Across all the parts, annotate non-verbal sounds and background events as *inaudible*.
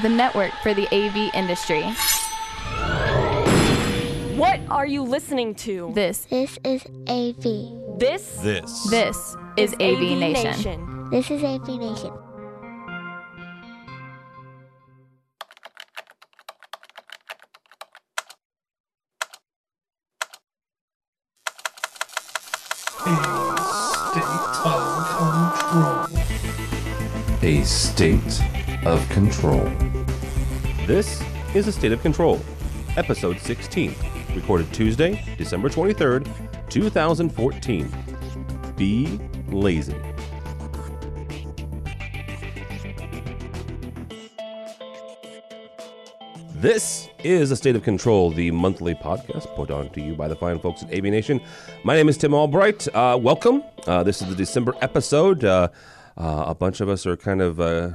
the network for the AV industry. What are you listening to? This, This is AV. This This. this is AV, Nation. This is AV Nation. A state of control. This is A State of Control, episode 16, recorded Tuesday, December 23rd, 2014. Be lazy. This is A State of Control, the monthly podcast put on to you by the fine folks at AV Nation. My name is Tim Albright. Uh, welcome. Uh, this is the December episode. Uh, uh, a bunch of us are kind of uh,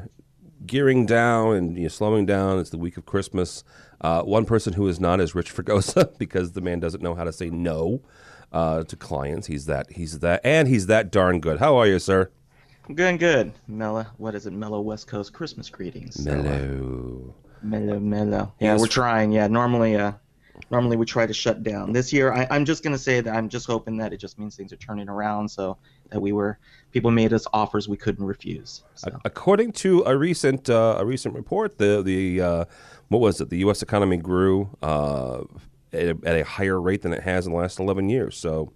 gearing down and you know, slowing down. It's the week of Christmas. Uh, one person who is not is Rich Fregosa *laughs* because the man doesn't know how to say no uh, to clients. He's that. He's that, and he's that darn good. How are you, sir? Good, and good. Mellow, what is it? Mellow West Coast Christmas greetings. Mellow. mellow, mellow. Yeah, Yes. we're trying. Yeah, normally, uh, normally we try to shut down. This year, I, I'm just gonna say that I'm just hoping that it just means things are turning around, so that we were people made us offers we couldn't refuse. So. According to a recent uh, a recent report, the the uh, what was it? The U.S. economy grew uh, at, a, at a higher rate than it has in the last eleven years. So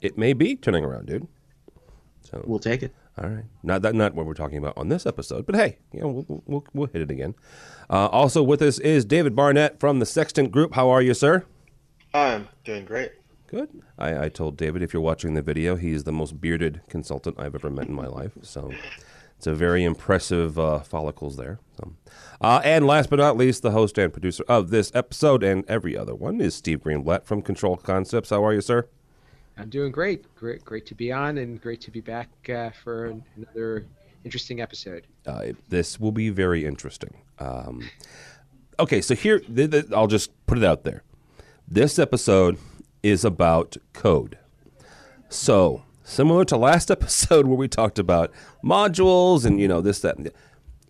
it may be turning around, dude. So We'll take it. All right, not that not what we're talking about on this episode, but hey, you know, we'll we'll, we'll hit it again. Uh, also with us is David Barnett from the Sextant Group. How are you, sir? I'm doing great. Good. I, I told David if you're watching the video, he's the most bearded consultant I've ever met in my life. So it's a very impressive uh, follicles there. So. Uh, and last but not least, the host and producer of this episode and every other one is Steve Greenblatt from Control Concepts. How are you, sir? I'm doing great. Great, great to be on, and great to be back uh, for an- another interesting episode. Uh, this will be very interesting. Um, okay, so here, th- th- I'll just put it out there. This episode is about code. So, similar to last *laughs* episode where we talked about modules and, you know, this, that,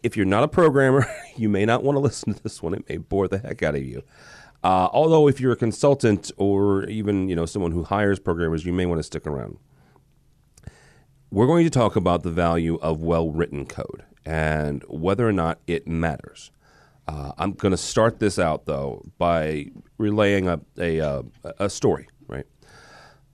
if you're not a programmer, *laughs* you may not want to listen to this one. It may bore the heck out of you. Uh, although, if you're a consultant or even, you know, someone who hires programmers, you may want to stick around we're going to talk about the value of well written code and whether or not it matters. Uh, I'm going to start this out though by relaying a a, uh, a story. Right,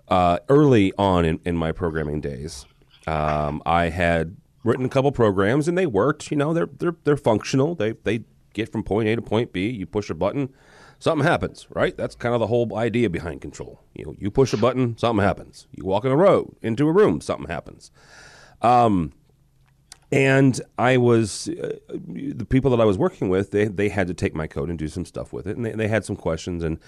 uh, early on in, in my programming days, um, I had written a couple programs and they worked. You know, they're they're they're functional. They they get from point A to point B. You push a button, something happens. Right, that's kind of the whole idea behind control. You know, you push a button, something happens. You walk in a road into a room, something happens. Um, and I was uh, the people that I was working with. They they had to take my code and do some stuff with it, and they, they had some questions. And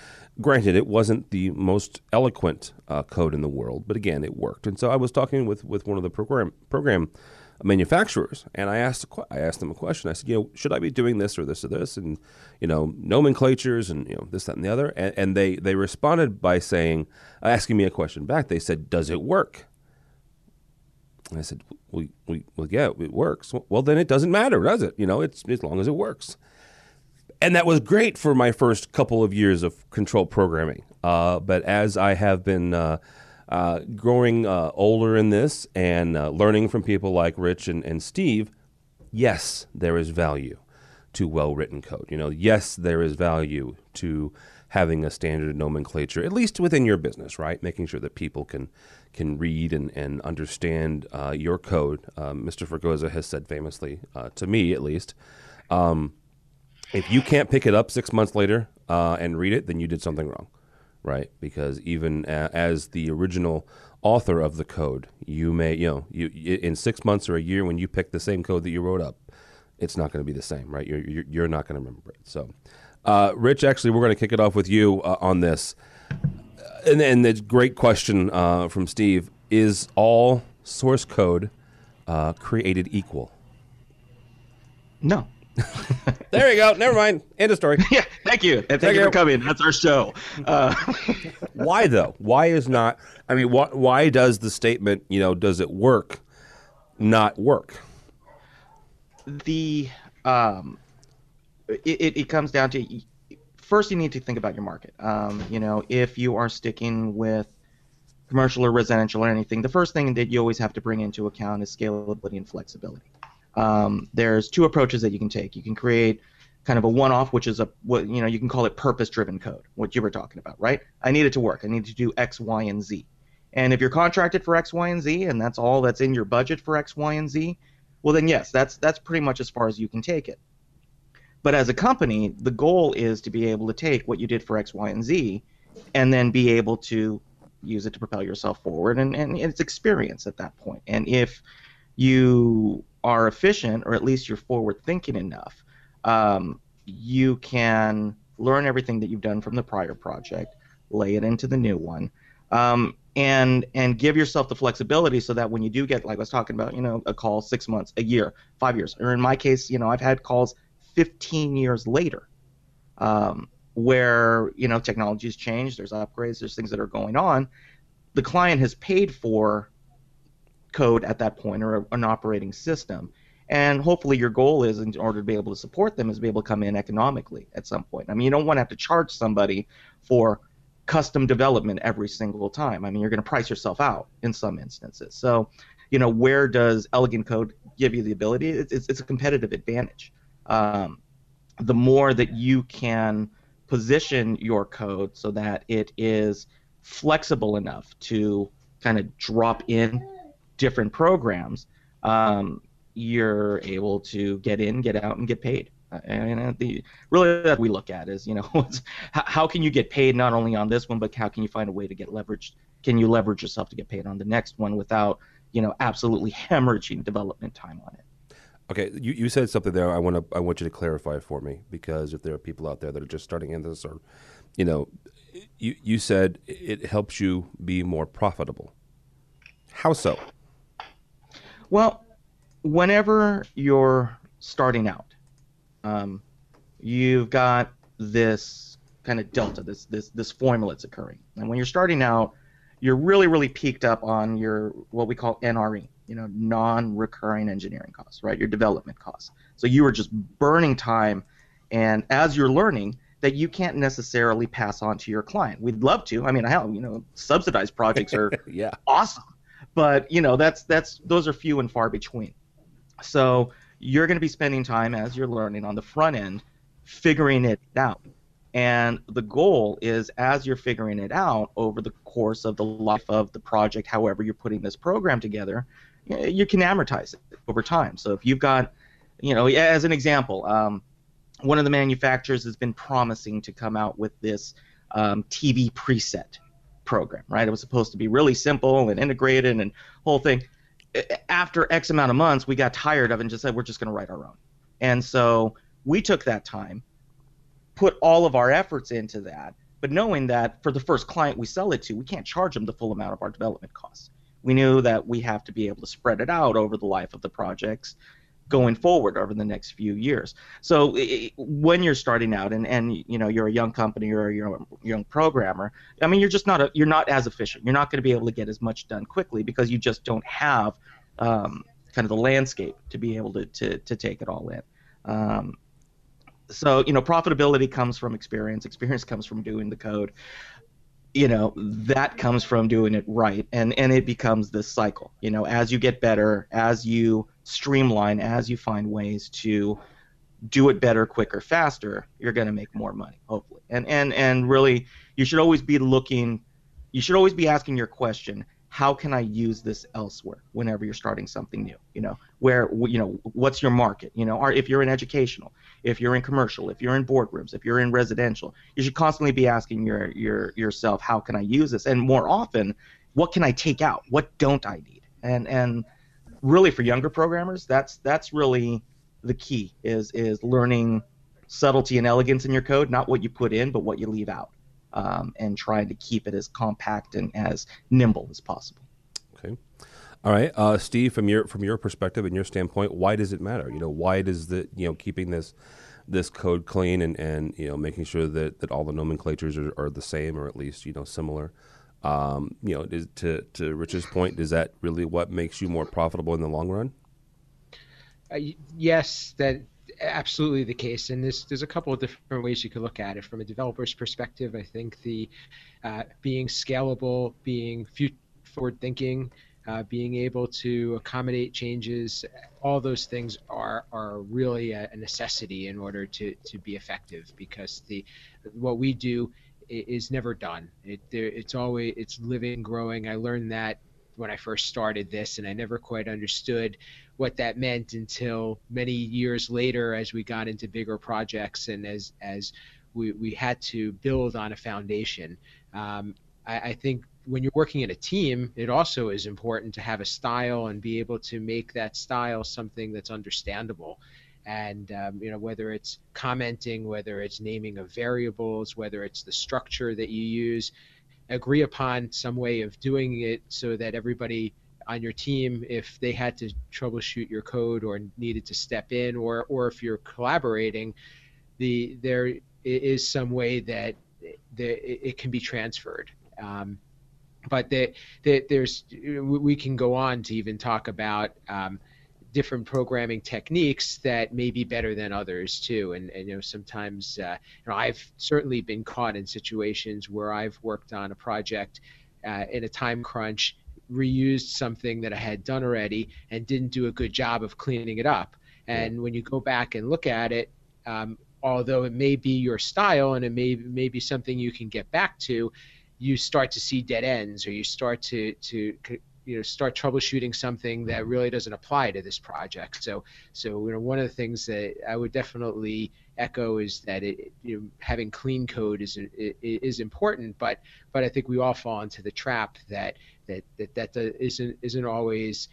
granted, it wasn't the most eloquent uh, code in the world, but again, it worked. And so I was talking with with one of the program program manufacturers, and I asked I asked them a question. I said, you know, should I be doing this or this or this, and you know, nomenclatures and you know this that and the other. And, and they they responded by saying, asking me a question back. They said, does it work? And I said, well, we, well, yeah, it works. Well, then it doesn't matter, does it? You know, it's as long as it works. And that was great for my first couple of years of control programming. Uh, but as I have been uh, uh, growing uh, older in this and uh, learning from people like Rich and, and Steve, yes, there is value to well written code. You know, yes, there is value to having a standard nomenclature, at least within your business, right? Making sure that people can can read and, and understand uh, your code. Um, Mr. Fregosa has said famously, uh, to me at least, um, if you can't pick it up six months later uh, and read it, then you did something wrong, right? Because even a, as the original author of the code, you may, you know, you in six months or a year when you pick the same code that you wrote up, it's not going to be the same, right? You're you're, you're not going to remember it. So, uh, Rich, actually, we're going to kick it off with you uh, on this. And then the great question uh, from Steve is all source code uh, created equal? No. *laughs* There you go. Never mind. End of story. *laughs* Yeah, thank you. And thank, Thank you you. for coming. That's our show. Uh, *laughs* why though? Why is not? I mean, why, why does the statement, you know, does it work, not work? the um, it, it, it comes down to first you need to think about your market. Um, you know, if you are sticking with commercial or residential or anything, the first thing that you always have to bring into account is scalability and flexibility. Um, there's two approaches that you can take. You can create kind of a one-off, which is a what you know you can call it purpose-driven code, what you were talking about, right? I need it to work. I need to do X, Y, and Z. And if you're contracted for X, Y, and Z, and that's all that's in your budget for X, Y, and Z, well then yes, that's that's pretty much as far as you can take it. But as a company, the goal is to be able to take what you did for X, Y, and Z, and then be able to use it to propel yourself forward, and, and it's experience at that point. And if you are efficient, or at least you're forward thinking enough, um, you can learn everything that you've done from the prior project, lay it into the new one, um, and and give yourself the flexibility so that when you do get, like I was talking about, you know, a call six months, a year, five years, or in my case, you know, I've had calls 15 years later, um, where you know technology has changed, there's upgrades, there's things that are going on. The client has paid for code at that point or an operating system. And hopefully, your goal is, in order to be able to support them, is to be able to come in economically at some point. I mean, you don't want to have to charge somebody for custom development every single time. I mean, you're going to price yourself out in some instances. So, you know, where does elegant code give you the ability? It's, it's, it's a competitive advantage um, the more that you can position your code so that it is flexible enough to kind of drop in different programs, um, you're able to get in, get out, and get paid. And the really that we look at is you know *laughs* how can you get paid not only on this one but how can you find a way to get leveraged? Can you leverage yourself to get paid on the next one without you know absolutely hemorrhaging development time on it? Okay, you, you said something there. I want to I want you to clarify for me because if there are people out there that are just starting in this, or you know, you you said it helps you be more profitable. How so? Well, whenever you're starting out, um, you've got this kind of delta, this this this formula that's occurring, and when you're starting out, you're really really peaked up on your what we call NRE, you know, non-recurring engineering costs, right? Your development costs. So you are just burning time, and as you're learning, that you can't necessarily pass on to your client. We'd love to. I mean, hell, you know, subsidized projects are *laughs* yeah. awesome, but you know, that's that's those are few and far between. So you're going to be spending time as you're learning on the front end, figuring it out. And the goal is, as you're figuring it out over the course of the life of the project, however you're putting this program together, you can amortize it over time. So if you've got, you know, as an example, um, one of the manufacturers has been promising to come out with this um, TV preset program, right? It was supposed to be really simple and integrated and whole thing. After X amount of months, we got tired of it and just said we're just going to write our own. And so we took that time, put all of our efforts into that, but knowing that for the first client we sell it to, we can't charge them the full amount of our development costs we knew that we have to be able to spread it out over the life of the projects going forward over the next few years. So it, when you're starting out and, and you know you're a young company or you're a young programmer, I mean you're just not a, you're not as efficient. You're not going to be able to get as much done quickly because you just don't have um, kind of the landscape to be able to to, to take it all in. Um, so you know profitability comes from experience. Experience comes from doing the code you know that comes from doing it right and and it becomes this cycle you know as you get better as you streamline as you find ways to do it better quicker faster you're going to make more money hopefully and and and really you should always be looking you should always be asking your question how can I use this elsewhere whenever you're starting something new? You know, where you know what's your market? You know, or if you're in educational, if you're in commercial, if you're in boardrooms, if you're in residential, you should constantly be asking your your yourself, how can I use this? And more often, what can I take out? What don't I need? And and really for younger programmers, that's that's really the key is is learning subtlety and elegance in your code, not what you put in, but what you leave out um, and trying to keep it as compact and as nimble as possible. All right, uh, Steve, from your from your perspective and your standpoint, why does it matter? You know, why does the you know keeping this this code clean and, and you know making sure that, that all the nomenclatures are, are the same or at least you know similar. Um, you know, is, to to Rich's point, is that really what makes you more profitable in the long run? Uh, yes, that absolutely the case, and there's there's a couple of different ways you could look at it. From a developer's perspective, I think the uh, being scalable, being forward thinking, uh, being able to accommodate changes, all those things are are really a, necessity in order to to be effective. Because the what we do is never done. It, it's always it's living, growing. I learned that when I first started this, and I never quite understood what that meant until many years later, as we got into bigger projects and as as we, we had to build on a foundation. Um, I, I think when you're working in a team, it also is important to have a style and be able to make that style something that's understandable. And um, you know whether it's commenting, whether it's naming of variables, whether it's the structure that you use, agree upon some way of doing it so that everybody on your team, if they had to troubleshoot your code or needed to step in, or or if you're collaborating, the there is some way that the, it can be transferred. Um, but that there's we can go on to even talk about um, different programming techniques that may be better than others too. And, and you know sometimes uh, you know I've certainly been caught in situations where I've worked on a project uh, in a time crunch, reused something that I had done already, and didn't do a good job of cleaning it up. And when you go back and look at it, um, although it may be your style and it may, may be something you can get back to, you start to see dead ends or you start to to you know start troubleshooting something that really doesn't apply to this project. So so you know one of the things that i would definitely echo is that it you know, having clean code is is important but but i think we all fall into the trap that that that that isn't isn't always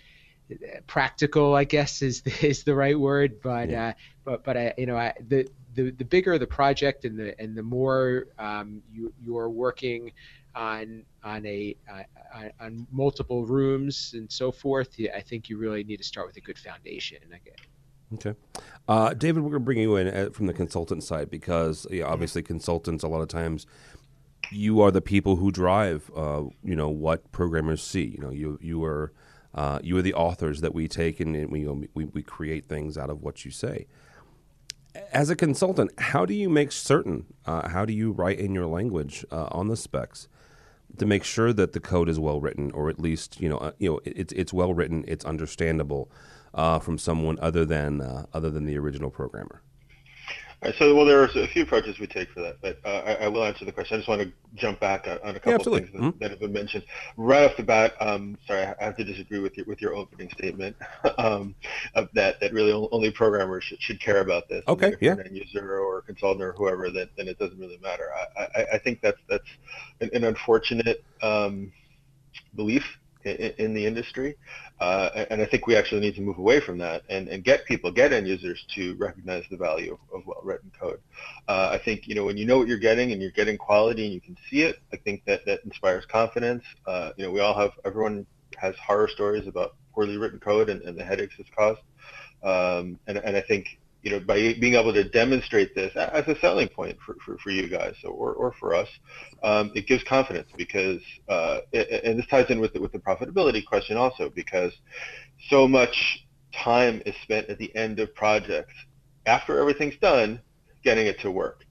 practical i guess is the, *laughs* is the right word but yeah. uh, but but i you know I, the the, the bigger the project and the and the more um, you you're working on on a uh, on multiple rooms and so forth, I think you really need to start with a good foundation. Okay, uh, David, we're going to bring you in uh, from the consultant side because yeah, obviously consultants a lot of times you are the people who drive, uh, you know, what programmers see. You know, you you are uh, you are the authors that we take and we, we we create things out of what you say as a consultant, how do you make certain? Uh, how do you write in your language uh, on the specs to make sure that the code is well written, or at least you know uh, you know it's it's well written, it's understandable uh, from someone other than uh, other than the original programmer? Right, so, well, there are a few approaches we take for that, but uh, I, I, will answer the question. I just want to jump back on, on a couple yeah, of things that, mm-hmm. that, have been mentioned right off the bat. Um, sorry, I have to disagree with your with your opening statement *laughs* um, that that really only programmers should, should care about this. Okay, if yeah. You're an end user or consultant or whoever, that then it doesn't really matter. I, I, I think that's that's an, an unfortunate um, belief in, the industry. Uh, and I think we actually need to move away from that and, and get people, get end users to recognize the value of, of well-written code. Uh, I think, you know, when you know what you're getting and you're getting quality and you can see it, I think that, that inspires confidence. Uh, you know, we all have, everyone has horror stories about poorly written code and, and the headaches it's caused. Um, and, and I think you know, by being able to demonstrate this as a selling point for, for, for you guys or, or for us, um, it gives confidence because, uh, it, and this ties in with the, with the profitability question also because so much time is spent at the end of projects after everything's done getting it to work.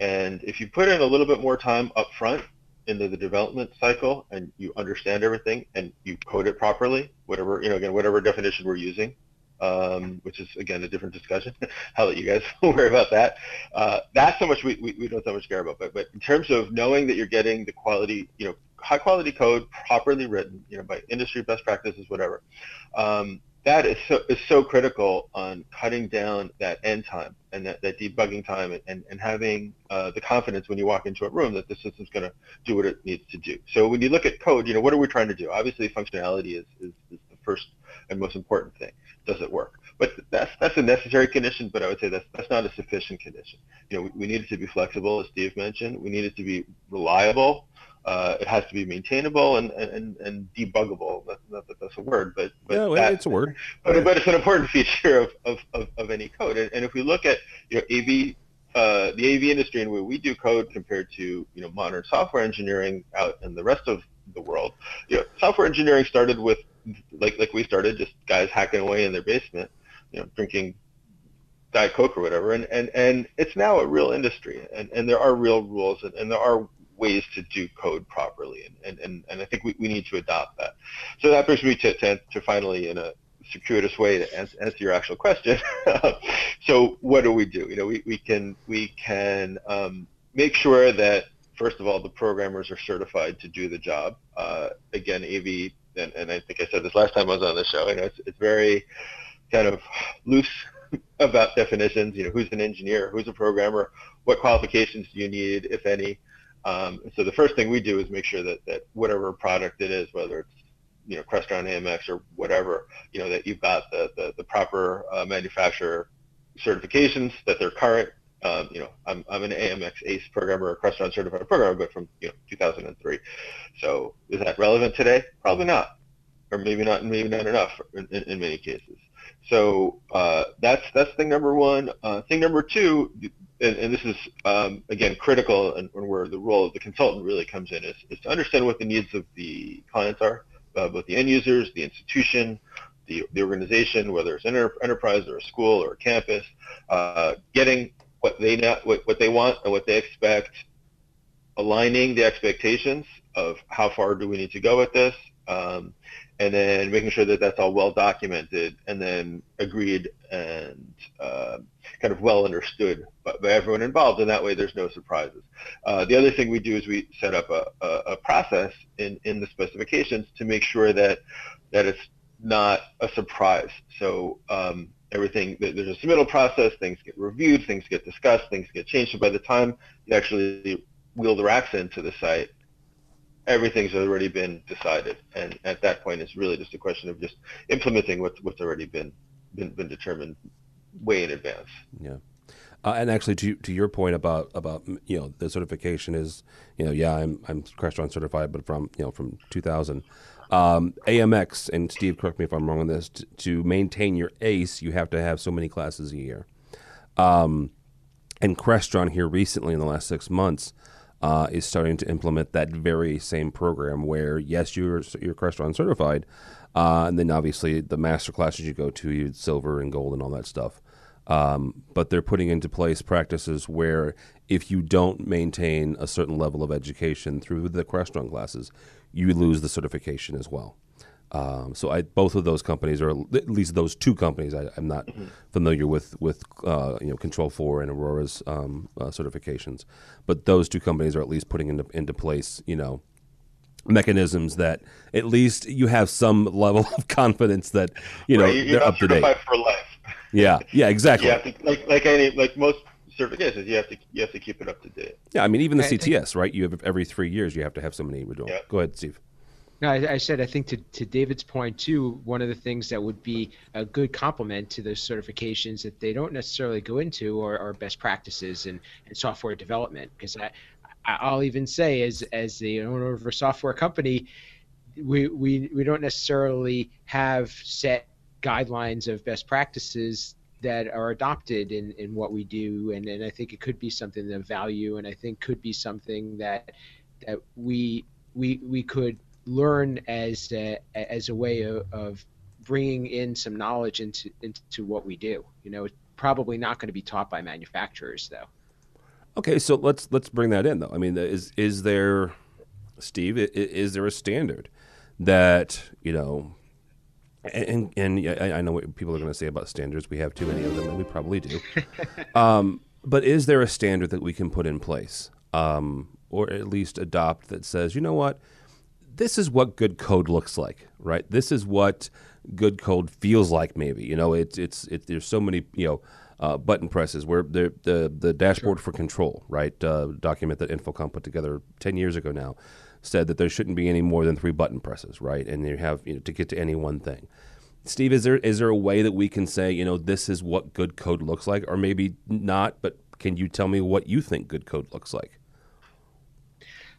And if you put in a little bit more time up front into the development cycle and you understand everything and you code it properly, whatever, you know, again, whatever definition we're using, um, which is again a different discussion. *laughs* I'll let you guys *laughs* worry about that. Uh, that's so much we, we, we, don't so much care about. But but in terms of knowing that you're getting the quality, you know, high quality code properly written, you know, by industry best practices, whatever. Um, that is so is so critical on cutting down that end time and that, that debugging time and, and, and having uh, the confidence when you walk into a room that the system's going to do what it needs to do. So when you look at code, you know, what are we trying to do? Obviously, functionality is, is, is the first and most important thing does it work? But that's that's a necessary condition, but I would say that's that's not a sufficient condition. You know, we, we need it to be flexible, as Steve mentioned. We need it to be reliable. Uh, it has to be maintainable and, and, and debuggable. Not, not that that's a word, but, but yeah, that, it's a word. But, but it's an important *laughs* feature of, of, of, of any code. And, and if we look at you know, AV, uh, the AV industry and where we do code compared to you know modern software engineering out in the rest of the world, you know, software engineering started with like like we started, just guys hacking away in their basement, you know, drinking Diet Coke or whatever, and, and, and it's now a real industry, and, and there are real rules, and, and there are ways to do code properly, and, and, and and I think we, we need to adopt that. So that brings me to, to, to finally, in a circuitous way, to answer, answer your actual question. *laughs* so what do we do? You know, we, we can we can um, make sure that first of all the programmers are certified to do the job. Uh, again, AV, and, and I think I said this last time I was on the show. You know, it's, it's very kind of loose *laughs* about definitions. You know, who's an engineer, who's a programmer, what qualifications do you need, if any. Um, so the first thing we do is make sure that, that whatever product it is, whether it's you know Crestron AMX or whatever, you know that you've got the the, the proper uh, manufacturer certifications, that they're current. Um, you know, I'm I'm an AMX ACE programmer, a Crestron certified programmer, but from you know 2003. So is that relevant today? Probably not, or maybe not, maybe not enough in, in, many cases. So uh, that's that's thing number one. Uh, thing number two, and, and this is um, again critical, and, and, where the role of the consultant really comes in is, is to understand what the needs of the clients are, uh, both the end users, the institution, the, the organization, whether it's an enter- enterprise or a school or a campus, uh, getting what they what, what they want and what they expect, aligning the expectations of how far do we need to go with this, um, and then making sure that that's all well documented and then agreed and uh, kind of well understood by, by, everyone involved. And that way, there's no surprises. Uh, the other thing we do is we set up a, a, a, process in, in the specifications to make sure that that it's not a surprise. So um, everything there's a submittal process. Things get reviewed, things get discussed, things get changed. So by the time you actually wheel the racks into the site, everything's already been decided, and at that point, it's really just a question of just implementing what's what's already been been, been determined way in advance. Yeah. Uh, and actually, to to your point about about you know the certification is you know yeah I'm I'm Crestron certified, but from you know from 2000. Um, AMX and Steve, correct me if I'm wrong on this. T- to maintain your ACE, you have to have so many classes a year. Um, and Crestron here recently in the last six months uh, is starting to implement that very same program where yes you're you're Crestron certified, uh, and then obviously the master classes you go to you silver and gold and all that stuff. Um, but they're putting into place practices where if you don't maintain a certain level of education through the Crestron classes, you lose the certification as well. Um, so I, both of those companies, or at least those two companies, I, am not mm-hmm. familiar with with uh, you know Control Four and Aurora's um, uh, certifications, but those two companies are at least putting into into place you know mechanisms that at least you have some level *laughs* of confidence that you know right, they're up to date for life. Yeah, yeah, exactly. you to, like like any like most certifications, you have to you have to keep it up to date. Yeah, I mean even the CTS, right? You have every three years you have to have so many renewal. Yeah. Go ahead, Steve. No, I, I, said I think to, to David's point too. One of the things that would be a good complement to those certifications that they don't necessarily go into are, are best practices and, and software development. Because I, I'll even say, as as the owner of a software company, we we, we don't necessarily have set guidelines of best practices that are adopted in, in what we do and, and I think it could be something of value and I think could be something that that we we we could learn as a, as a way of, of bringing in some knowledge into into what we do. You know, it's probably not going to be taught by manufacturers though. Okay, so let's let's bring that in though. I mean, is is there, Steve? Is there a standard that you know? And and I know what people are going to say about standards. We have too many of them, and we probably do. *laughs* um, but is there a standard that we can put in place, um, or at least adopt that says, you know what? this is what good code looks like, right? This is what good code feels like. Maybe you know, it's it's it, there's so many you know. Uh, button presses, where the the, the dashboard sure. for control, right? Uh, document that InfoComm put together ten years ago now said that there shouldn't be any more than three button presses, right? And you have you know to get to any one thing. Steve, is there is there a way that we can say you know this is what good code looks like, or maybe not? But can you tell me what you think good code looks like?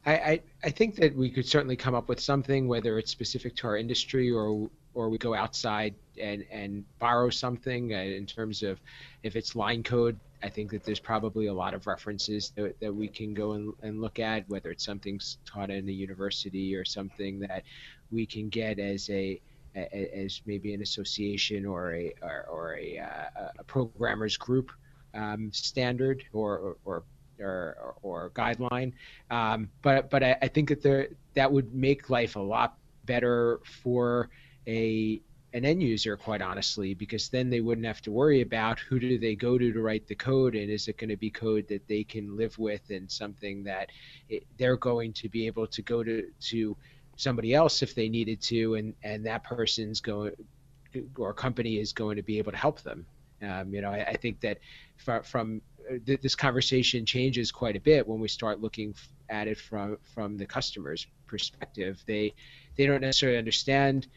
I, I, I think that we could certainly come up with something, whether it's specific to our industry or or we go outside and and borrow something uh, in terms of if it's line code. I think that there's probably a lot of references that, that we can go and, and look at, whether it's something taught in a university or something that we can get as a as maybe an association or a or, or a, uh, a programmers group um, standard or or, or, or guideline. Um, but but I, I, think that there that would make life a lot better for a an end user, quite honestly, because then they wouldn't have to worry about who do they go to to write the code, and is it going to be code that they can live with, and something that it, they're going to be able to go to to somebody else if they needed to, and and that person's going or company is going to be able to help them. Um, you know, I, I think that from, from uh, th- this conversation changes quite a bit when we start looking at it from from the customer's perspective. They they don't necessarily understand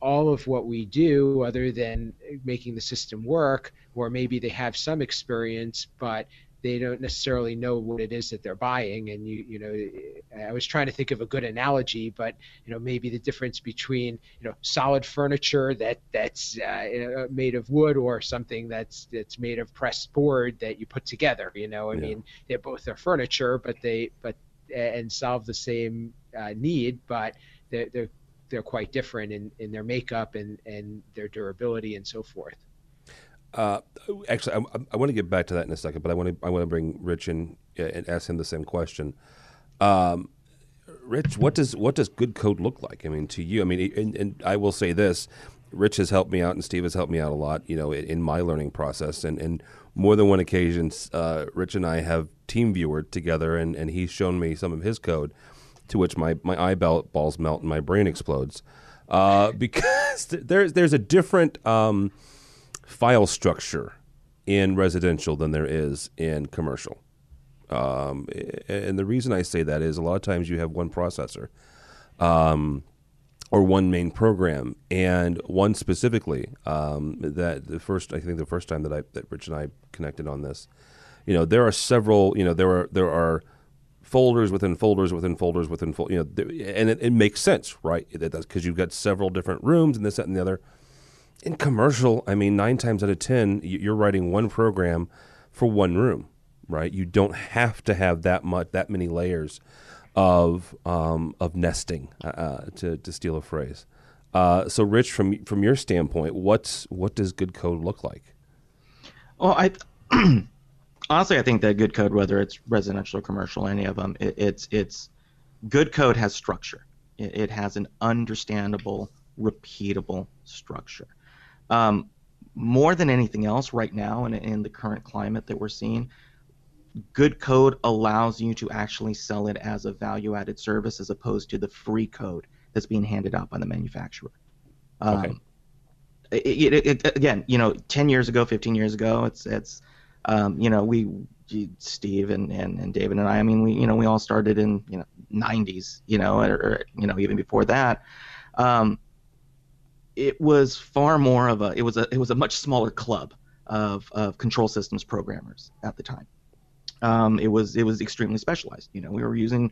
all of what we do other than making the system work or maybe they have some experience but they don't necessarily know what it is that they're buying and you you know i was trying to think of a good analogy but you know maybe the difference between you know solid furniture that that's uh, made of wood or something that's that's made of pressed board that you put together you know i yeah. mean they're both are furniture but they but and solve the same uh, need but they're, they're they're quite different in, in their makeup and, and their durability and so forth uh, actually, I, I, want to get back to that in a second, but I want to I want to bring Rich in uh, and ask him the same question. Um, Rich, what does what does good code look like? I mean, to you, I mean, and, and, I will say this: Rich has helped me out, and Steve has helped me out a lot. You know, in, in my learning process, and, and more than one occasion, uh, Rich and I have team viewered together, and, and he's shown me some of his code, to which my my eye balls melt and my brain explodes, uh, *laughs* because there's there's a different. Um, file structure in residential than there is in commercial. Um, and the reason I say that is a lot of times you have one processor um, or one main program, and one specifically um, that the first I think the first time that I that Rich and I connected on this, you know, there are several, you know, there are there are folders within folders within folders within folders, you know, and it, it makes sense, right? Because you've got several different rooms and this, that, and the other in commercial, I mean, nine times out of 10, you're writing one program for one room, right? You don't have to have that much, that many layers of, um, of nesting, uh, uh, to, to steal a phrase. Uh, so, Rich, from from your standpoint, what's what does good code look like? Well, I *clears throat* honestly I think that good code, whether it's residential or commercial, any of them, it, it's it's good code has structure. It, it, has an understandable, repeatable structure. Um, more than anything else, right now, in, in the current climate that we're seeing, good code allows you to actually sell it as a value added service as opposed to the free code that's being handed out by the manufacturer. Um, okay. It, it, it, again, you know, 10 years ago, 15 years ago, it's, it's um, you know, we, Steve and, and, and David and I, I mean, we, you know, we all started in, you know, 90s, you know, or, or you know, even before that. Um, it was far more of a it was a it was a much smaller club of, of control systems programmers at the time. Um, it was it was extremely specialized. You know, we were using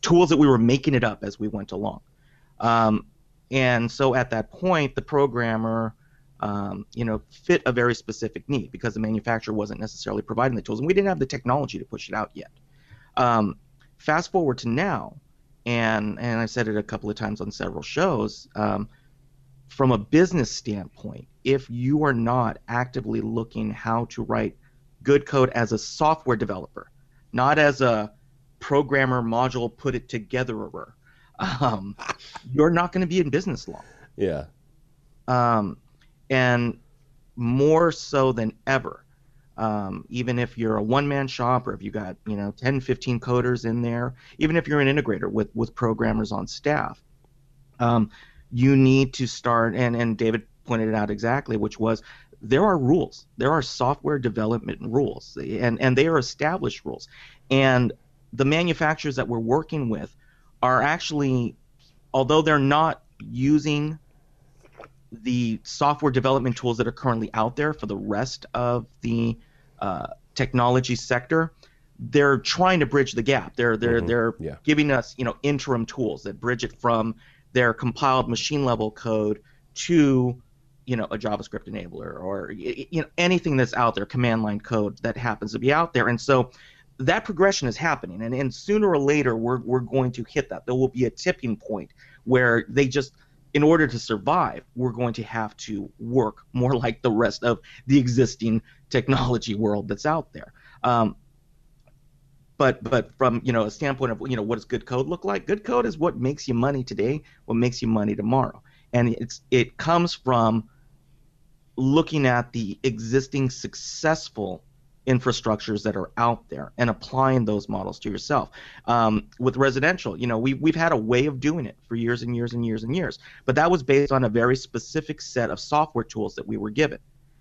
tools that we were making it up as we went along. Um, and so at that point, the programmer, um, you know, fit a very specific need because the manufacturer wasn't necessarily providing the tools, and we didn't have the technology to push it out yet. Um, fast forward to now, and and I said it a couple of times on several shows. Um, from a business standpoint, if you are not actively looking how to write good code as a software developer, not as a programmer module put it togetherer, *laughs* um, you're not going to be in business long. Yeah. Um, and more so than ever, um, even if you're a one-man shop or if you got you know 10, 15 coders in there, even if you're an integrator with with programmers on staff, um, you need to start and and David pointed it out exactly, which was there are rules. There are software development rules, and and they are established rules, and the manufacturers that we're working with are actually, although they're not using the software development tools that are currently out there for the rest of the uh, technology sector, they're trying to bridge the gap. They're they're mm-hmm. they're yeah. giving us you know interim tools that bridge it from their compiled machine level code to you know a JavaScript enabler or you know anything that's out there, command line code that happens to be out there, and so that progression is happening, and, and sooner or later we're we're going to hit that. There will be a tipping point where they just in order to survive, we're going to have to work more like the rest of the existing technology world that's out there. Um, but but from you know a standpoint of you know what does good code look like? Good code is what makes you money today, what makes you money tomorrow, and it's it comes from looking at the existing successful infrastructures that are out there and applying those models to yourself. Um, with residential, you know, we, we've had a way of doing it for years and years and years and years, but that was based on a very specific set of software tools that we were given.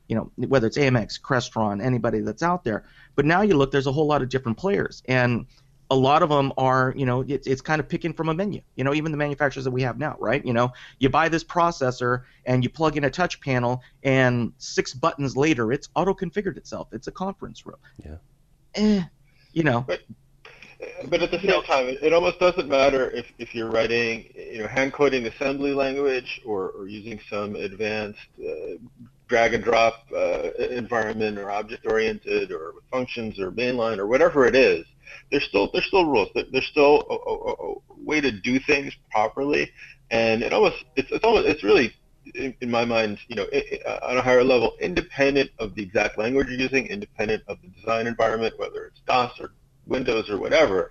You know, whether it's AMX, Crestron, anybody that's out there. But now you look, there's a whole lot of different players, and a lot of them are, you know, it's, it's kind of picking from a menu. You know, even the manufacturers that we have now, right? You know, you buy this processor and you plug in a touch panel, and six buttons later, it's auto configured itself. It's a conference room. Yeah. Eh, you know. But, but at the same time, it, it almost doesn't matter if, if you're writing, you know, hand coding assembly language or, or using some advanced uh, drag and drop uh, environment or object oriented or functions or mainline or whatever it is there's still there's still rules. There's still a, a, a way to do things properly, and it almost it's it's almost it's really in, in my mind, you know, it, on a higher level, independent of the exact language you're using, independent of the design environment, whether it's DOS or Windows or whatever.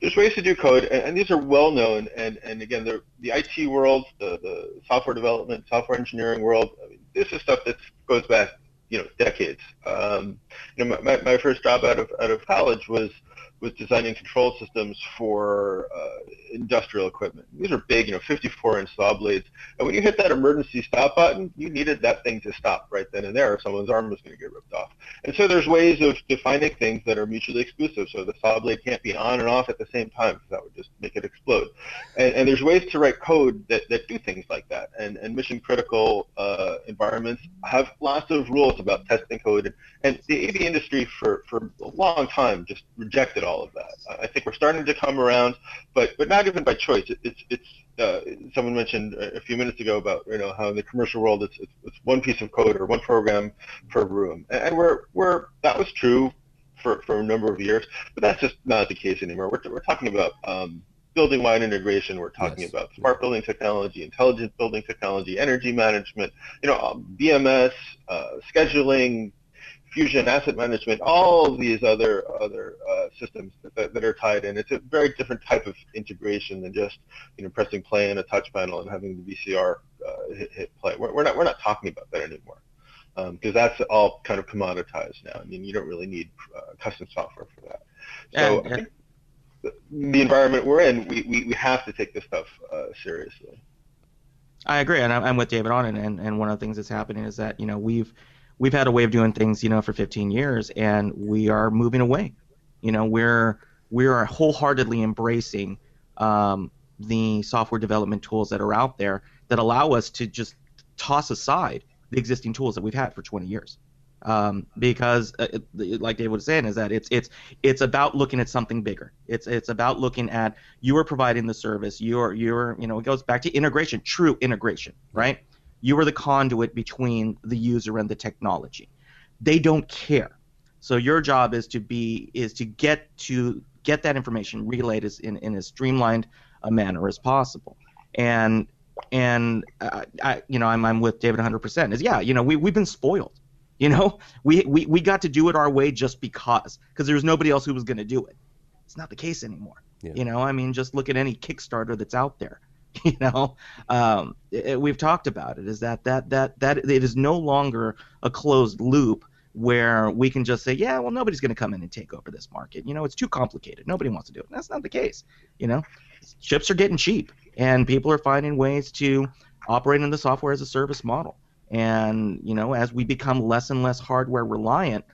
There's ways to do code, and, and these are well known. And, and again, the IT world, the, the software development, software engineering world, I mean, this is stuff that goes back, you know, decades. Um, you know, my, my first job out of out of college was was designing control systems for uh, industrial equipment. These are big, you know, 54-inch saw blades. And when you hit that emergency stop button, you needed that thing to stop right then and there, or someone's arm was going to get ripped off. And so there's ways of defining things that are mutually exclusive. So the saw blade can't be on and off at the same time, because that would just make it explode. And, and there's ways to write code that, that do things like that. And, and mission-critical uh, environments have lots of rules about testing code. And, the AV industry for, for a long time just rejected all all of that. I think we're starting to come around, but but not even by choice. It, it's it's uh, someone mentioned a few minutes ago about you know how in the commercial world it's, it's, it's one piece of code or one program per room, and we're we're that was true for, for a number of years, but that's just not the case anymore. We're we're talking about um, building-wide integration. We're talking yes. about smart building technology, intelligent building technology, energy management, you know, um, BMS, uh, scheduling, Fusion Asset Management, all these other other uh, systems that, that, are tied in. It's a very different type of integration than just you know pressing play in a touch panel and having the VCR uh, hit, hit, play. We're, we're, not we're not talking about that anymore because um, that's all kind of commoditized now. I mean, you don't really need uh, custom software for that. So yeah, yeah. the environment we're in, we, we, we have to take this stuff uh, seriously. I agree, and I'm, I'm with David on it. And, and one of the things that's happening is that you know we've we've had a way of doing things, you know, for 15 years, and we are moving away. You know, we're we are wholeheartedly embracing um, the software development tools that are out there that allow us to just toss aside the existing tools that we've had for 20 years. Um, because, uh, it, like David was saying, is that it's it's it's about looking at something bigger. It's it's about looking at you are providing the service. You're you're you know it goes back to integration, true integration, right? You are the conduit between the user and the technology. They don't care. So your job is to be is to get to get that information relayed as in, in as streamlined a manner as possible. And and uh, I you know I'm I'm with David 100%. Is yeah, you know we we've been spoiled. You know, *laughs* we, we, we got to do it our way just because, because there was nobody else who was going to do it. It's not the case anymore. Yeah. You know, I mean, just look at any Kickstarter that's out there. *laughs* you know? Um, it, we've talked about it is that that that that it is no longer a closed loop where we can just say yeah well nobody's going to come in and take over this market. You know it's too complicated. Nobody wants to do it. That's not the case you know? Chips are getting cheap and people are finding ways to operate in the software as a service model. And you know as we become less and less hardware reliant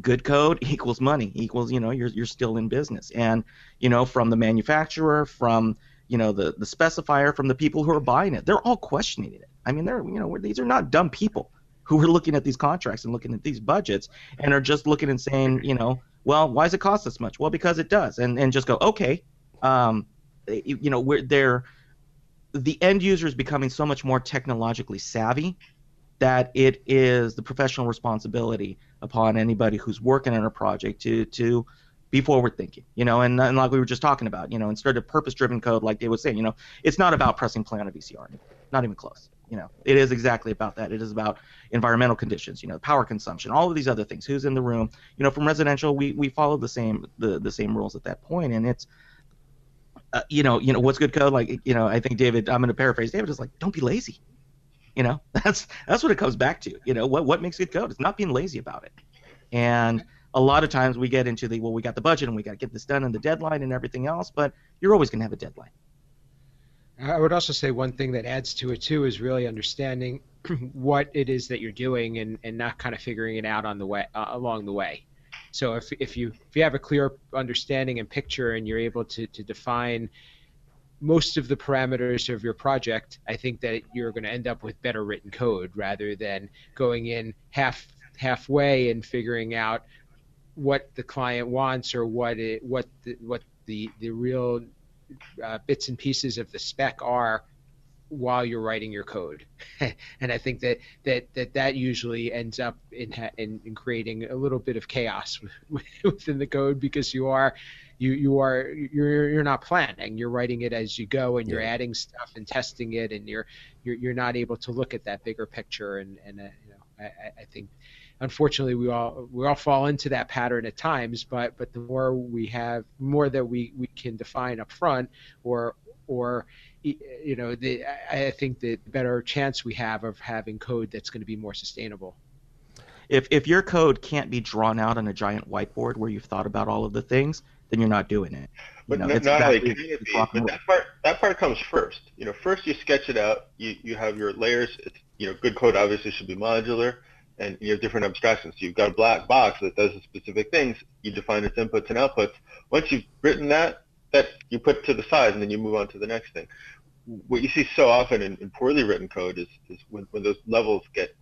good code *laughs* equals money equals you know you're you're still in business. And you know from the manufacturer from you know the the specifier from the people who are buying it. They're all questioning it. I mean, they're you know these are not dumb people who are looking at these contracts and looking at these budgets and are just looking and saying, you know, well, why does it cost this much? Well, because it does, and and just go, okay, um, you, you know, we're there. The end user is becoming so much more technologically savvy that it is the professional responsibility upon anybody who's working on a project to to be forward thinking, you know, and, and like we were just talking about, you know, instead of purpose driven code, like they was saying, you know, it's not about pressing play on a VCR, not even close. You know, it is exactly about that. It is about environmental conditions, you know, power consumption, all of these other things. Who's in the room? You know, from residential, we we follow the same the the same rules at that point, and it's. Uh, you know, you know what's good code. Like, you know, I think David. I'm going to paraphrase. David is like, don't be lazy. You know, *laughs* that's that's what it comes back to. You know, what what makes good code? It's not being lazy about it. And a lot of times we get into the well, we got the budget and we got to get this done and the deadline and everything else, but you're always going to have a deadline. I would also say one thing that adds to it too is really understanding *clears throat* what it is that you're doing and, and not kind of figuring it out on the way uh, along the way. So if, if you if you have a clear understanding and picture and you're able to, to define most of the parameters of your project, I think that you're going to end up with better written code rather than going in half halfway and figuring out what the client wants or what it what the, what the the real uh, bits and pieces of the spec are while you're writing your code. *laughs* And i think that that that, that usually ends up in, in, in creating a little bit of chaos *laughs* within the code because you are you you are you're you're not planning. You're writing it as you go and you're yeah. adding stuff and testing it and you're you're, you're not able to look at that bigger picture. And and uh, you know I, I think unfortunately we all we all fall into that pattern at times but but the more we have more that we we can define up front or or you know the i think the better chance we have of having code that's going to be more sustainable. If if your code can't be drawn out on a giant whiteboard where you've thought about all of the things then you're not doing it. But you know, not, not exactly only be, but that part that part comes first. You know first you sketch it out. You you have your layers. It's, you know good code obviously should be modular and you have different abstractions. So you've got a black box that does specific things. You define its inputs and outputs. Once you've written that, that you put to the side, and then you move on to the next thing. What you see so often in, in poorly written code is, is when, when those levels get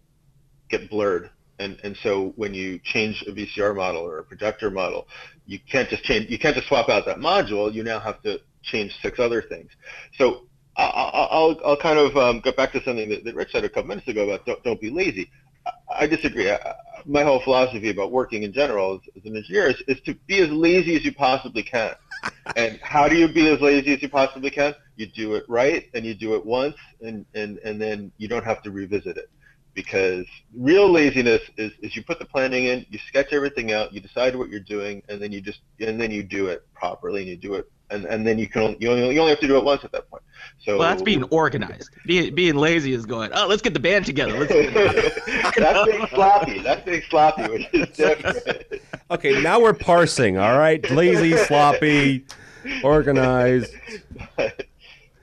get blurred. And, and so when you change a VCR model or a projector model, you can't just change. You can't just swap out that module. You now have to change six other things. So I'll, I'll, I'll kind of um, go back to something that, that Rich said a couple minutes ago about don't, don't be lazy. I disagree. I, my whole philosophy about working in general as, as an engineer is, is to be as lazy as you possibly can. *laughs* and how do you be as lazy as you possibly can? You do it right, and you do it once, and, and, and then you don't have to revisit it. Because real laziness is, is you put the planning in, you sketch everything out, you decide what you're doing, and then you just and then you do it properly, and you do it and and then you can you only, you only have to do it once at that point. So well, that's being organized. Being being lazy is going. Oh, let's get the band together. *laughs* that's being sloppy. That's being sloppy, which is *laughs* different. okay, now we're parsing. All right, lazy, sloppy, organized. but *laughs*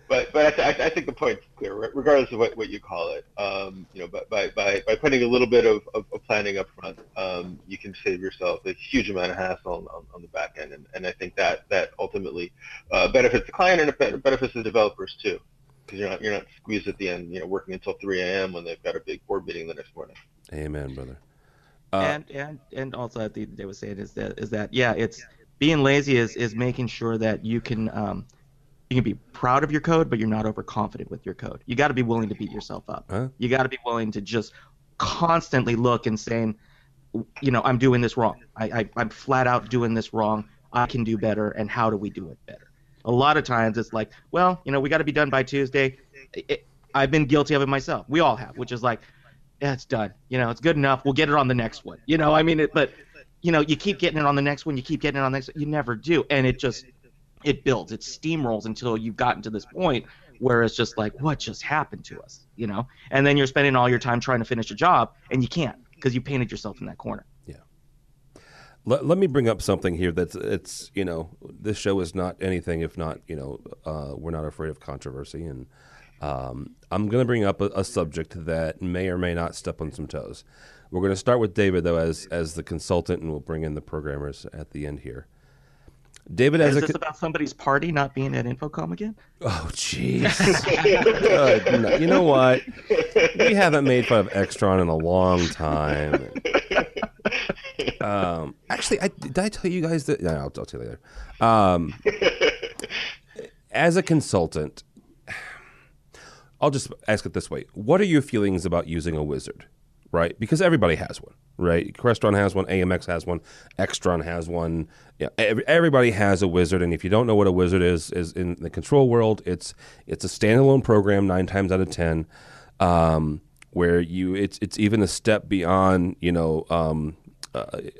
but I, I, think the point's clear, regardless of what, what you call it. Um, you know, by, by, by putting a little bit of, of, of planning up front, um, you can save yourself a huge amount of hassle on, on, on the back end, and, and I think that that ultimately uh, benefits the client and it benefits the developers too, because you're not you're not squeezed at the end, you know, working until 3 a.m. when they've got a big board meeting the next morning. Amen, brother. Uh, and and and also, I think they were saying is that is that yeah, it's being lazy is is making sure that you can. Um, you can be proud of your code, but you're not overconfident with your code. You got to be willing to beat yourself up. Huh? You got to be willing to just constantly look and saying, you know, I'm doing this wrong. I, I, am flat out doing this wrong. I can do better, and how do we do it better? A lot of times it's like, well, you know, we got to be done by Tuesday. It, I've been guilty of it myself. We all have, which is like, yeah, it's done. You know, it's good enough. We'll get it on the next one. You know, I mean, it, but you know, you keep getting it on the next one. You keep getting it on the next. One. You never do, and it just it builds, it steamrolls until you've gotten to this point where it's just like, what just happened to us, you know? And then you're spending all your time trying to finish a job, and you can't because you painted yourself in that corner. Yeah. Let, let me bring up something here that's it's you know this show is not anything if not you know uh, we're not afraid of controversy and um, I'm going to bring up a, a subject that may or may not step on some toes. We're going to start with David though as as the consultant, and we'll bring in the programmers at the end here. David has is a, this about somebody's party not being at InfoComm again? Oh, jeez. *laughs* no, you know what? We haven't made fun of Extron in a long time. Um, actually, I, did I tell you guys that? No, I'll, I'll tell you later. Um, as a consultant, I'll just ask it this way: What are your feelings about using a wizard? Right, because everybody has one. Right? Crestron has one, AMX has one, Extron has one. Yeah, everybody has a wizard, and if you don't know what a wizard is, is in the control world, it's it's a standalone program nine times out of ten, um, where you it's it's even a step beyond you know um,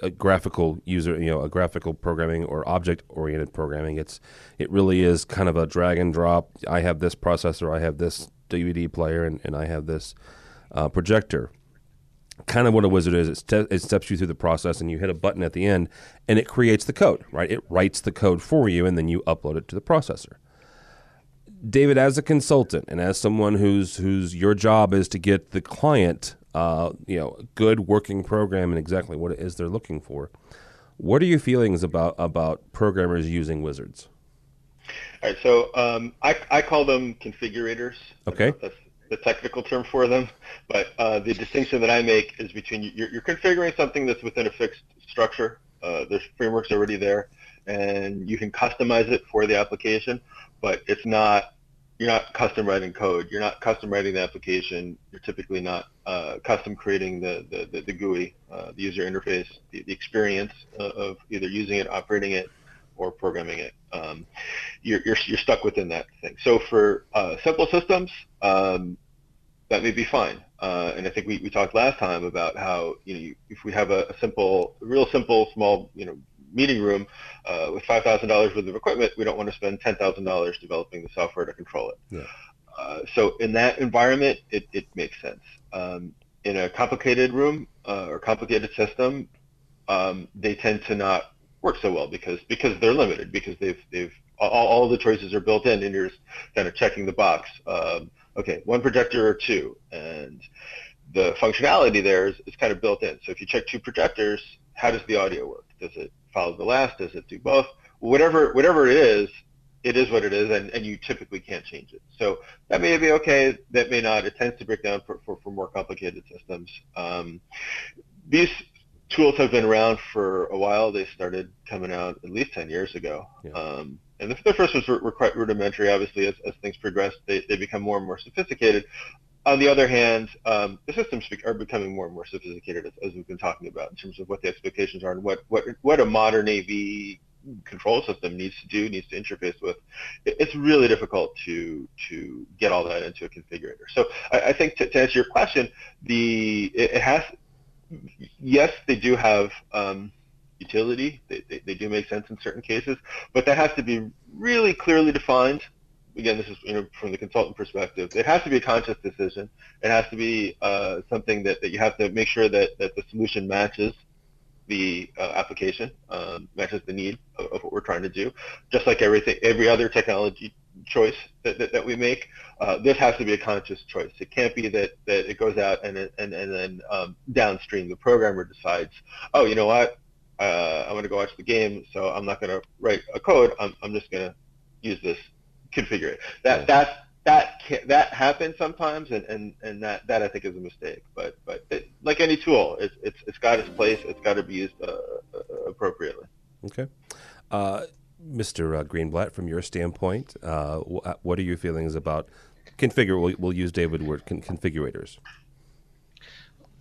a graphical user, you know, a graphical programming or object oriented programming. It's it really is kind of a drag and drop. I have this processor, I have this DVD player, and, and I have this uh, projector kind of what a wizard is. It, ste- it, steps you through the process, and you hit a button at the end, and it creates the code. Right? It writes the code for you, and then you upload it to the processor. David, as a consultant and as someone whose whose your job is to get the client, uh, you know, good working program and exactly what it is they're looking for. What are your feelings about about programmers using wizards? All right, so um, I, I call them configurators. Okay. That's the technical term for them, but uh, the distinction that I make is between you're, you're configuring something that's within a fixed structure. Uh, there's frameworks already there, and you can customize it for the application, but it's not you're not custom writing code. You're not custom writing the application. You're typically not uh, custom creating the, the, the, the GUI, uh, the user interface, the, the experience of either using it, operating it, or programming it. Um, you're, you're, you're, stuck within that thing. So for uh, simple systems, um, that may be fine. Uh, and I think we, we talked last time about how you know if we have a, a simple, real simple, small you know meeting room uh, with five thousand dollars worth of equipment, we don't want to spend ten thousand dollars developing the software to control it. Yeah. Uh, so in that environment, it, it makes sense. Um, in a complicated room uh, or complicated system, um, they tend to not work so well because because they're limited because they've they've all, all the choices are built in and you're just kind of checking the box. Um, okay, one projector or two, and the functionality there is, is kind of built in. So if you check two projectors, how does the audio work? Does it follow the last? Does it do both? Whatever whatever it is, it is what it is, and, and you typically can't change it. So that may be okay. That may not. It tends to break down for, for, for more complicated systems. Um, these tools have been around for a while. They started coming out at least 10 years ago. Yeah. Um, and the, the, first ones were, were, quite rudimentary. Obviously, as, as things progress, they, they become more and more sophisticated. On the other hand, um, the systems are becoming more and more sophisticated, as, as, we've been talking about, in terms of what the expectations are and what, what, what a modern AV control system needs to do, needs to interface with. It's really difficult to to get all that into a configurator. So I, I think to, to, answer your question, the it, it has yes, they do have um, utility. They, they, they, do make sense in certain cases, but that has to be really clearly defined. Again, this is you know from the consultant perspective. It has to be a conscious decision. It has to be uh, something that, that you have to make sure that, that the solution matches the uh, application, um, matches the need of, of, what we're trying to do. Just like everything, every other technology choice that, that, that we make, uh, this has to be a conscious choice. It can't be that, that it goes out and, and, and then um, downstream the programmer decides, oh, you know what, uh, I'm going to go watch the game, so I'm not going to write a code. I'm, I'm just going to use this, configure it. That, yeah. that, that, can, that happens sometimes, and, and, and that, that I think is a mistake. But, but it, like any tool, it's, it's, it's got its place. It's got to be used uh, uh appropriately. Okay. Uh, Mr. Uh, Greenblatt, from your standpoint, uh, what are your feelings about configure? We'll, we'll use David word con- configurators.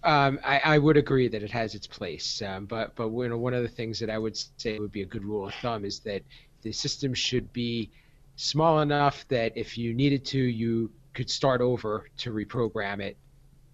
Um, I, I, would agree that it has its place, um, but but you know, one of the things that I would say would be a good rule of thumb is that the system should be small enough that if you needed to, you could start over to reprogram it,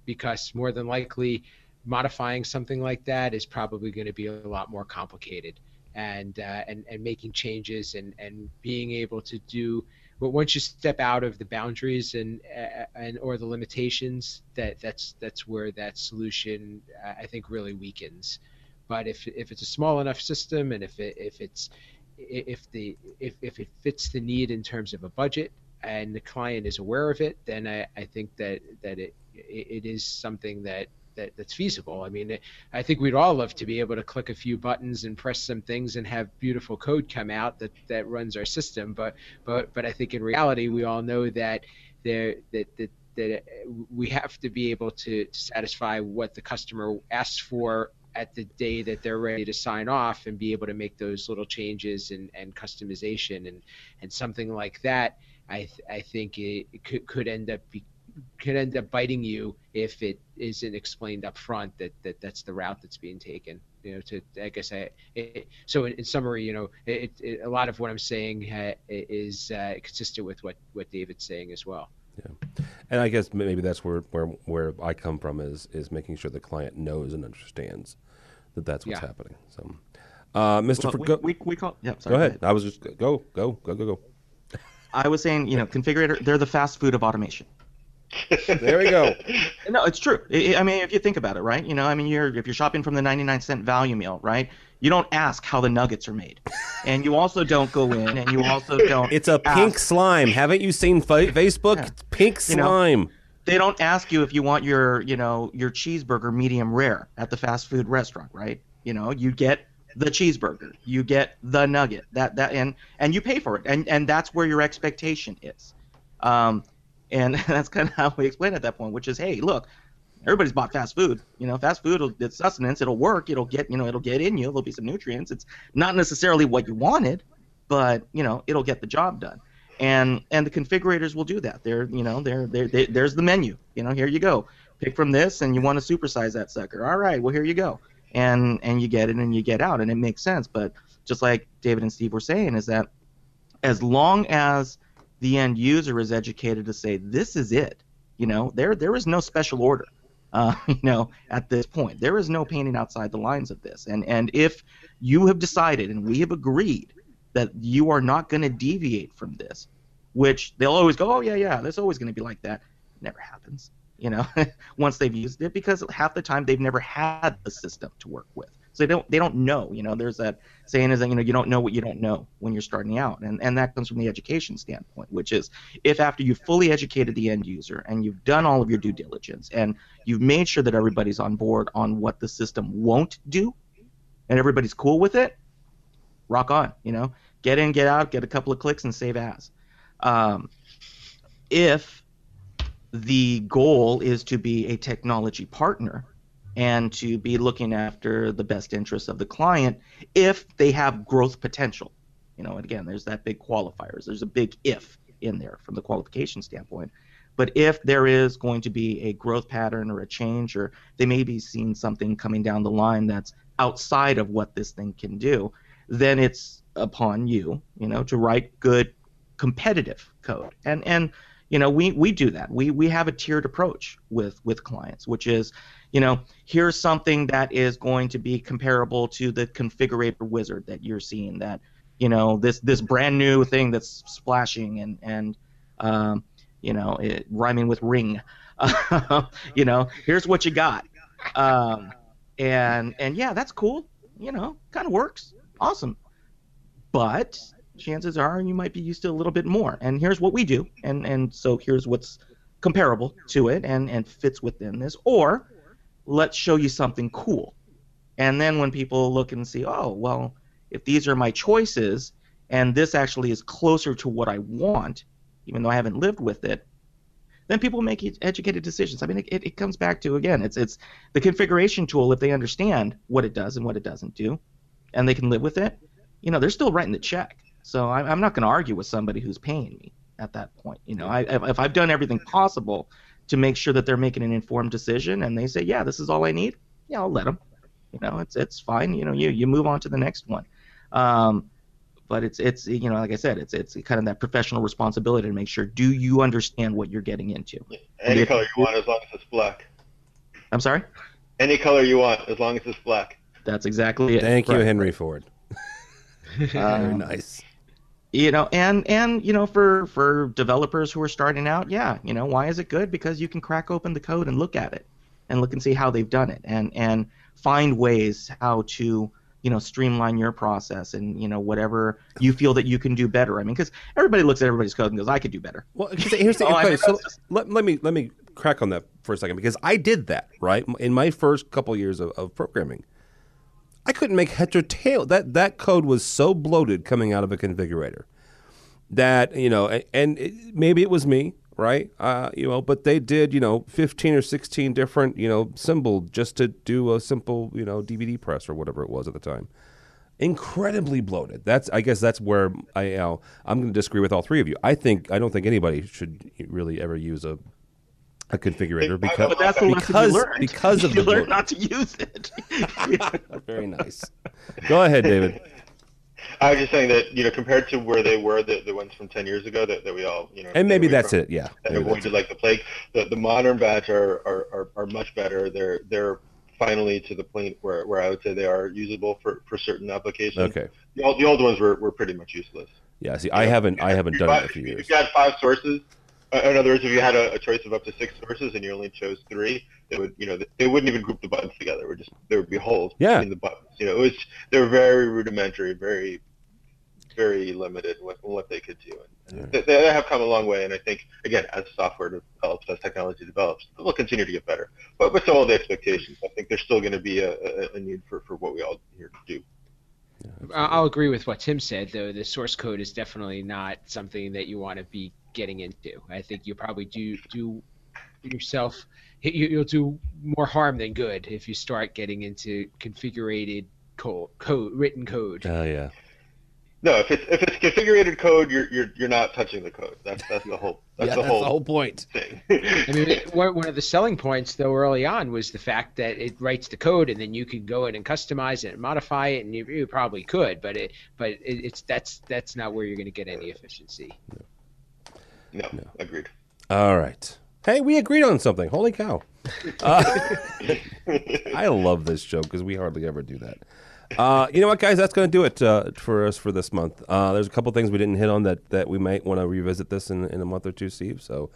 because more than likely, modifying something like that is probably going to be a lot more complicated and uh, and and making changes and and being able to do but once you step out of the boundaries and uh, and or the limitations that that's that's where that solution uh, I think really weakens. But if if it's a small enough system and if it if it's if the if, if it fits the need in terms of a budget and the client is aware of it then I, I think that that it it is something that that, that's feasible. I mean, I think we'd all love to be able to click a few buttons and press some things and have beautiful code come out that, that runs our system. But but but I think in reality, we all know that there that that that we have to be able to, satisfy what the customer asks for at the day that they're ready to sign off and be able to make those little changes and, and customization and, and something like that I, th- I think it, it could, could end up be, could end up biting you if it isn't explained up front that, that that's the route that's being taken. You know, to I guess I it, so in, in, summary, you know, it, it, a lot of what I'm saying ha, is uh, consistent with what what David's saying as well. Yeah, and I guess maybe that's where where where I come from is is making sure the client knows and understands that that's what's yeah. happening. So, uh, Mr. Well, we, go, we, we call. Yeah, sorry, go ahead. I was just go go go go go. I was saying, you know, configurator. They're the fast food of automation. *laughs* there we go. No, it's true. I mean, if you think about it, right? You know, I mean, you're if you're shopping from the 99 cent value meal, right? You don't ask how the nuggets are made, and you also don't go in, and you also *laughs* don't. It's a ask. pink slime. Haven't you seen Facebook? Yeah. Pink slime. You know, they don't ask you if you want your, you know, your cheeseburger medium rare at the fast food restaurant, right? You know, you get the cheeseburger, you get the nugget, that that, and and you pay for it, and and that's where your expectation is. Um, and *laughs* that's kind of how we explain at that point, which is, hey, look, everybody's bought fast food. You know, fast food, it's sustenance. It'll work. It'll get, you know, it'll get in you. There'll be some nutrients. It's not necessarily what you wanted, but you know, it'll get the job done. And and the configurators will do that. They're, you know, they're, they're, they, there's the menu. You know, here you go. Pick from this, and you want to supersize that sucker. All right, well here you go. And and you get it, and you get out, and it makes sense. But just like David and Steve were saying, is that as long as the end user is educated to say this is it. You know, there there is no special order. Uh, *laughs* you know, at this point, there is no painting outside the lines of this. And and if you have decided and we have agreed that you are not going to deviate from this, which they'll always go, oh yeah, yeah, there's always going to be like that. never happens. You know, *laughs* once they've used it, because half the time they've never had the system to work with so they don't they don't know you know there's that saying is that you know you don't know what you don't know when you're starting out. And and that comes from the education standpoint which is if after you've fully educated the end user and you've done all of your due diligence and you've made sure that everybody's on board on what the system won't do and everybody's cool with it rock on you know. Get in get out get a couple of clicks and save as um, if the goal is to be a technology partner and to be looking after the best interests of the client if they have growth potential. You know, and again, there's that big qualifiers. There's a big if in there from the qualification standpoint. But if there is going to be a growth pattern or a change, or they may be seeing something coming down the line that's outside of what this thing can do, then it's upon you, you know, to write good competitive code. And and you know, we we do that. We we have a tiered approach with with clients, which is you know, here's something that is going to be comparable to the configurator wizard that you're seeing. That you know, this this brand new thing that's splashing and and um, you know, it, rhyming with ring. *laughs* you know, here's what you got. Um, and and yeah, that's cool. You know, kind of works. Awesome. But chances are you might be used to a little bit more. And here's what we do. And and so here's what's comparable to it and and fits within this. Or let's show you something cool. And then when people look and see, oh, well, if these are my choices and this actually is closer to what I want, even though I haven't lived with it, then people make educated decisions. I mean, it, it comes back to again, it's it's the configuration tool. If they understand what it does and what it doesn't do, and they can live with it, you know, they're still writing the check. So I, I'm not going to argue with somebody who's paying me at that point. You know, I, if I've done everything possible to make sure that they're making an informed decision and they say, yeah, this is all I need, yeah, I'll let them. You know, it's it's fine. You know, you you move on to the next one. Um, but it's it's you know, like I said, it's it's kind of that professional responsibility to make sure do you understand what you're getting into. Any color you want as long as it's black. I'm sorry. Any color you want as long as it's black. That's exactly it. Thank you, Henry Ford. *laughs* Very um, nice you know and and you know for for developers who are starting out yeah you know why is it good? Because you can crack open the code and look at it and look and see how they've done it and and find ways how to you know streamline your process and you know whatever you feel that you can do better. I mean because everybody looks at everybody's code and goes i could do better. Well here's the *laughs* oh, okay, so let, let me let me crack on that for a second because i did that right? In my first couple years of, of programming I couldn't make head or tail. That that code was so bloated coming out of a configurator that you know, and it, maybe it was me, right? Uh, you know, but they did you know fifteen or sixteen different you know symbol just to do a simple you know DVD press or whatever it was at the time. Incredibly bloated. That's I guess that's where I you know, I'm going to disagree with all three of you. I think I don't think anybody should really ever use a a configurator because But that's the lesson because you because of you the learned blue. not to use it. *laughs* Very nice. Go ahead, David. I was just saying that you know compared to where they were, the, the ones from ten years ago that, that we all you know. And maybe that's from, it. Yeah. That Maybe that's avoided like the plague. The the modern batch are, are, are, are much better. They're they're finally to the point where, where I would say they are usable for, for certain applications. Okay. The old, the old ones were, were pretty much useless. Yeah. See, I haven't I haven't done you it had- in a few if years. you had five sources, Uh, in other words, if you had a, a choice of up to six sources and you only chose three, they would, you know, they wouldn't even group the buttons together. It would just there would be holes Yeah. between the buttons. You know, it was they were very rudimentary, very, very limited what what they could do. And, and they, they have come a long way. And I think again, as software develops, as technology develops, they'll continue to get better. But with all the expectations, I think there's still going to be a, a, a need for, for what we all here do. I- I'll agree with what Tim said, though. The source code is definitely not something that you want to be getting into. I think you probably do do yourself. you- You'll do more harm than good if you start getting into configured code, code written code. Oh yeah. No, if it's if it's configured code, you're you're you're not touching the code. That's that's the whole that's yeah, the that's whole the whole point. thing. I mean, one one of the selling points, though, early on was the fact that it writes the code, and then you can go in and customize it and modify it, and you, you probably could, but it, but it, it's that's that's not where you're going to get any efficiency. No, no. agreed. All right. Hey, we agreed on something. Holy cow. Uh, *laughs* I love this show because we hardly ever do that. Uh, you know what, guys? That's going to do it uh, for us for this month. Uh, there's a couple things we didn't hit on that, that we might want to revisit this in, in a month or two, Steve. So,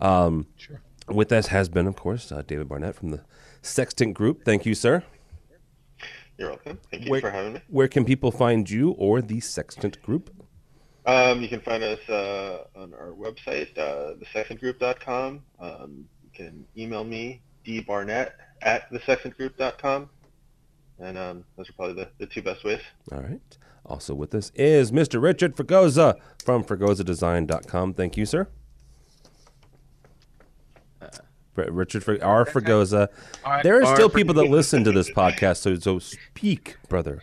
um, Sure. with us has been, of course, uh, David Barnett from the Sextant Group. Thank you, sir. You're welcome. Thank you Where- for having me. Where can people find you or the Sextant Group? Um, you can find us uh, on our website, uh, thesextantgroup.com. Um, you can email me, dbarnett at thesextantgroup.com. And um, those are probably the, the two best ways. All right. Also with us is Mr. Richard Fregosa from FregosaDesign.com. Thank you, sir. Richard Fr- R. Fregosa. There are still people that listen to this podcast, so so speak, brother.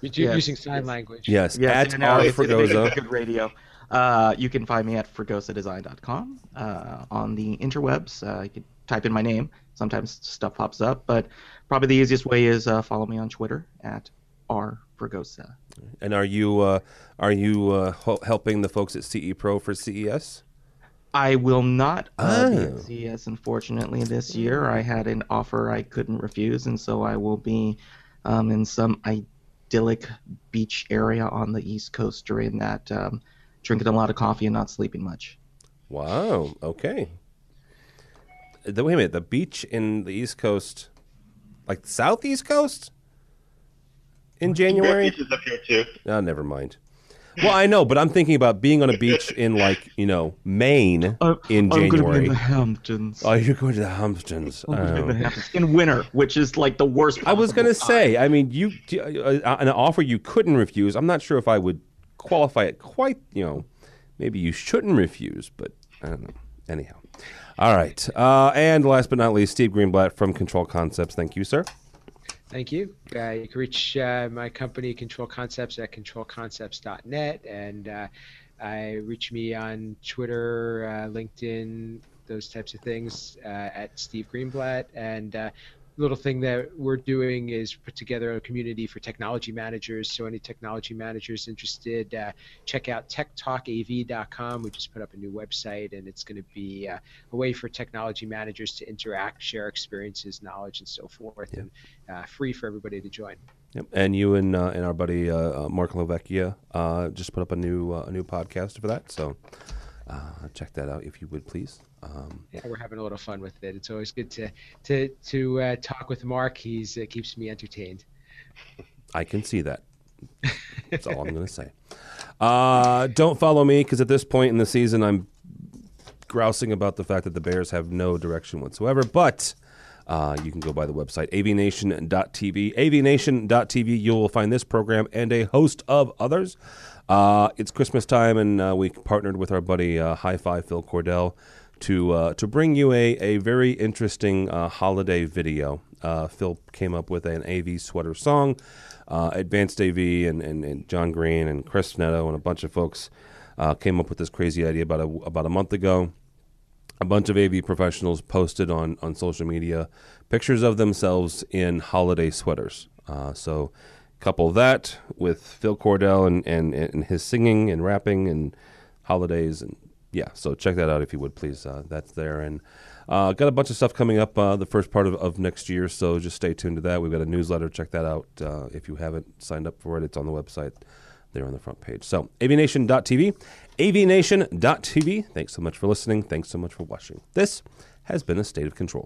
You're you're Yes, using sign language. Yes, Yes, at in and out, R. it's- it's Fregosa. Good radio. Uh, you can find me at fregosadesign.com. Uh, on the interwebs, uh, you can type in my name. Sometimes stuff pops up, but probably the easiest way is uh, follow me on Twitter at r fregosa. And are you uh, are you uh, ho- helping the folks at CE Pro for CES? I will not uh, be Oh. at CES, unfortunately, this year. I had an offer I couldn't refuse, and so I will be um, in some idyllic beach area on the East Coast during that, um, drinking a lot of coffee and not sleeping much. Wow. Okay. The, wait a minute. The beach in the East Coast, like Southeast Coast, in January. beaches up here too. Oh, never mind. Well, I know, but I'm thinking about being on a beach in like you know Maine Uh, in I'm going to be January. in the Hamptons. Oh, you're going to the Hamptons. I'm in the Oh. Hamptons. In winter, which is like the worst. I was going to say. I mean, you uh, an offer you couldn't refuse. I'm not sure if I would qualify it quite. You know, maybe you shouldn't refuse, but I don't know. Anyhow, all right. Uh, and last but not least, Steve Greenblatt from Control Concepts. Thank you, sir. Thank you. Uh, you can reach uh, my company, Control Concepts, at controlconcepts.net, and uh, I reach me on Twitter, uh, LinkedIn, those types of things uh, at Steve Greenblatt. And uh, little thing that we're doing is put together a community for technology managers. So any technology managers interested, uh, check out techtalkav.com. We just put up a new website, and it's going to be uh, a way for technology managers to interact, share experiences, knowledge, and so forth, and uh, free for everybody to join. Yep. And you and uh, and our buddy uh, uh, Mark Lovecchia uh, just put up a new uh, a new podcast for that. So uh, check that out if you would please. Um, Yeah, we're having a little fun with it. It's always good to to to uh, talk with Mark. He's uh, keeps me entertained. I can see that. That's all I'm going to say. Uh, don't follow me because at this point in the season, I'm grousing about the fact that the Bears have no direction whatsoever. But uh, you can go by the website avnation.tv. avnation.tv. You will find this program and a host of others. Uh, it's Christmas time, and uh, we partnered with our buddy uh, Hi Fi Phil Cordell to uh, to bring you a, a very interesting uh, holiday video. Uh, Phil came up with an AV sweater song. Advanced AV and, and, and John Green and Chris Netto and a bunch of folks came up with this crazy idea about a, about a month ago. A bunch of AV professionals posted on, on social media pictures of themselves in holiday sweaters. Uh, so, couple that with Phil Cordell and, and, and his singing and rapping and holidays. And yeah, so check that out if you would, please. Uh, that's there. And uh, got a bunch of stuff coming up uh, the first part of, of next year, so just stay tuned to that. We've got a newsletter. Check that out uh, if you haven't signed up for it. It's on the website there on the front page. So, avnation.tv, avnation.tv. Thanks so much for listening. Thanks so much for watching. This has been a state of control.